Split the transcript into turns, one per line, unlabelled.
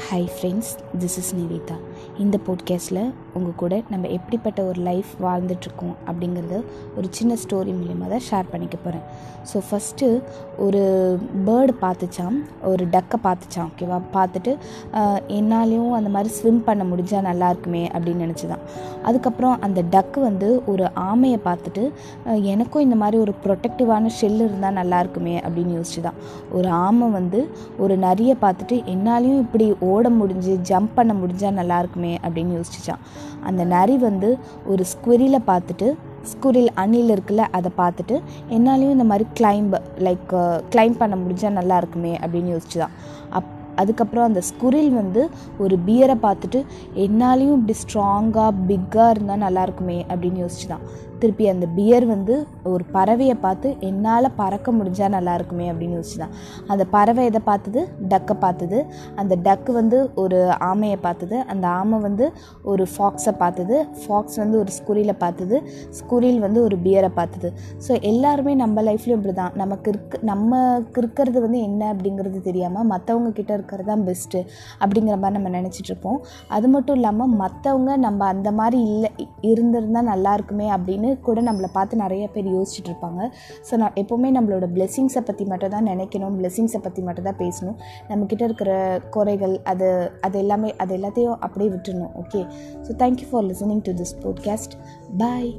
Hi friends this is Niveda இந்த போட்காஸ்ட்டில் உங்கள் கூட நம்ம எப்படிப்பட்ட ஒரு லைஃப் வாழ்ந்துட்டுருக்கோம் அப்படிங்கிறத ஒரு சின்ன ஸ்டோரி மூலியமாக தான் ஷேர் பண்ணிக்க போகிறேன் ஸோ ஃபஸ்ட்டு ஒரு பேர்டு பார்த்துச்சான் ஒரு டக்கை பார்த்துச்சான் ஓகேவா பார்த்துட்டு ஆஹ், என்னாலையும் அந்த மாதிரி ஸ்விம் பண்ண முடிஞ்சால் நல்லா இருக்குமே அப்படின்னு நினச்சிதான். அதுக்கப்புறம் அந்த டக்கு வந்து ஒரு ஆமையை பார்த்துட்டு எனக்கும் இந்த மாதிரி ஒரு ப்ரொட்டக்டிவான ஷெல் இருந்தால் நல்லா இருக்குமே அப்படின்னு யோசிச்சுதான். ஒரு ஆமை வந்து ஒரு நரியை பார்த்துட்டு என்னாலையும் இப்படி ஓட முடிஞ்சு ஜம்ப் பண்ண முடிஞ்சால் நல்லா இருக்குமே அப்படின்னு யோசிச்சுச்சான் அந்த நரி வந்து ஒரு ஸ்குரிலை பார்த்துட்டு ஸ்குரில் அணில் இருக்குல்ல அதை பார்த்துட்டு என்னாலையும் இந்த மாதிரி கிளைம்ப் லைக் கிளைம் பண்ண முடிஞ்சால் நல்லா இருக்குமே அப்படின்னு யோசிச்சுதான். அப் அதுக்கப்புறம் அந்த ஸ்குரில் வந்து ஒரு பியரை பார்த்துட்டு என்னாலையும் இப்படி ஸ்ட்ராங்காக பிக்காக இருந்தால் நல்லாயிருக்குமே அப்படின்னு யோசிச்சுதான். திருப்பி அந்த பியர் வந்து ஒரு பறவையை பார்த்து என்னால் பறக்க முடிஞ்சால் நல்லா இருக்குமே அப்படின்னு யோசிச்சுதான். அந்த பறவை எதை பார்த்தது டக்கை பார்த்தது. அந்த டக்கு வந்து ஒரு ஆமையை பார்த்தது. அந்த ஆமை வந்து ஒரு ஃபாக்ஸை பார்த்தது. ஃபாக்ஸ் வந்து ஒரு ஸ்குரிலை பார்த்தது. ஸ்குரில் வந்து ஒரு பியரை பார்த்தது. ஸோ எல்லாருமே நம்ம லைஃப்லேயும் இப்படி தான் நமக்கு இருக்க நமக்கு இருக்கிறது வந்து என்ன அப்படிங்கிறது தெரியாமல் மற்றவங்க கிட்ட இருக்கிறது தான் பெஸ்ட்டு அப்படிங்கிற மாதிரி நம்ம நினச்சிட்ருப்போம் அது மட்டும் இல்லாமல் மற்றவங்க நம்ம அந்த மாதிரி இல்லை இருந்திருந்தால் நல்லா இருக்குமே அப்படின்னு கூட நம்மளை பார்த்து நிறைய பேர் யோசிச்சுட்டு இருப்பாங்க. ஸோ நான் எப்போவுமே நம்மளோட பிளெஸ்ஸிங்ஸை பற்றி மட்டும் தான் நினைக்கணும். பிளெஸ்ஸிங்ஸை பற்றி மட்டும் தான் பேசணும். நம்மக்கிட்ட இருக்கிற குறைகள் அது அது எல்லாமே அது எல்லாத்தையும் அப்படியே விட்டுடணும் okay so thank you for listening to this podcast bye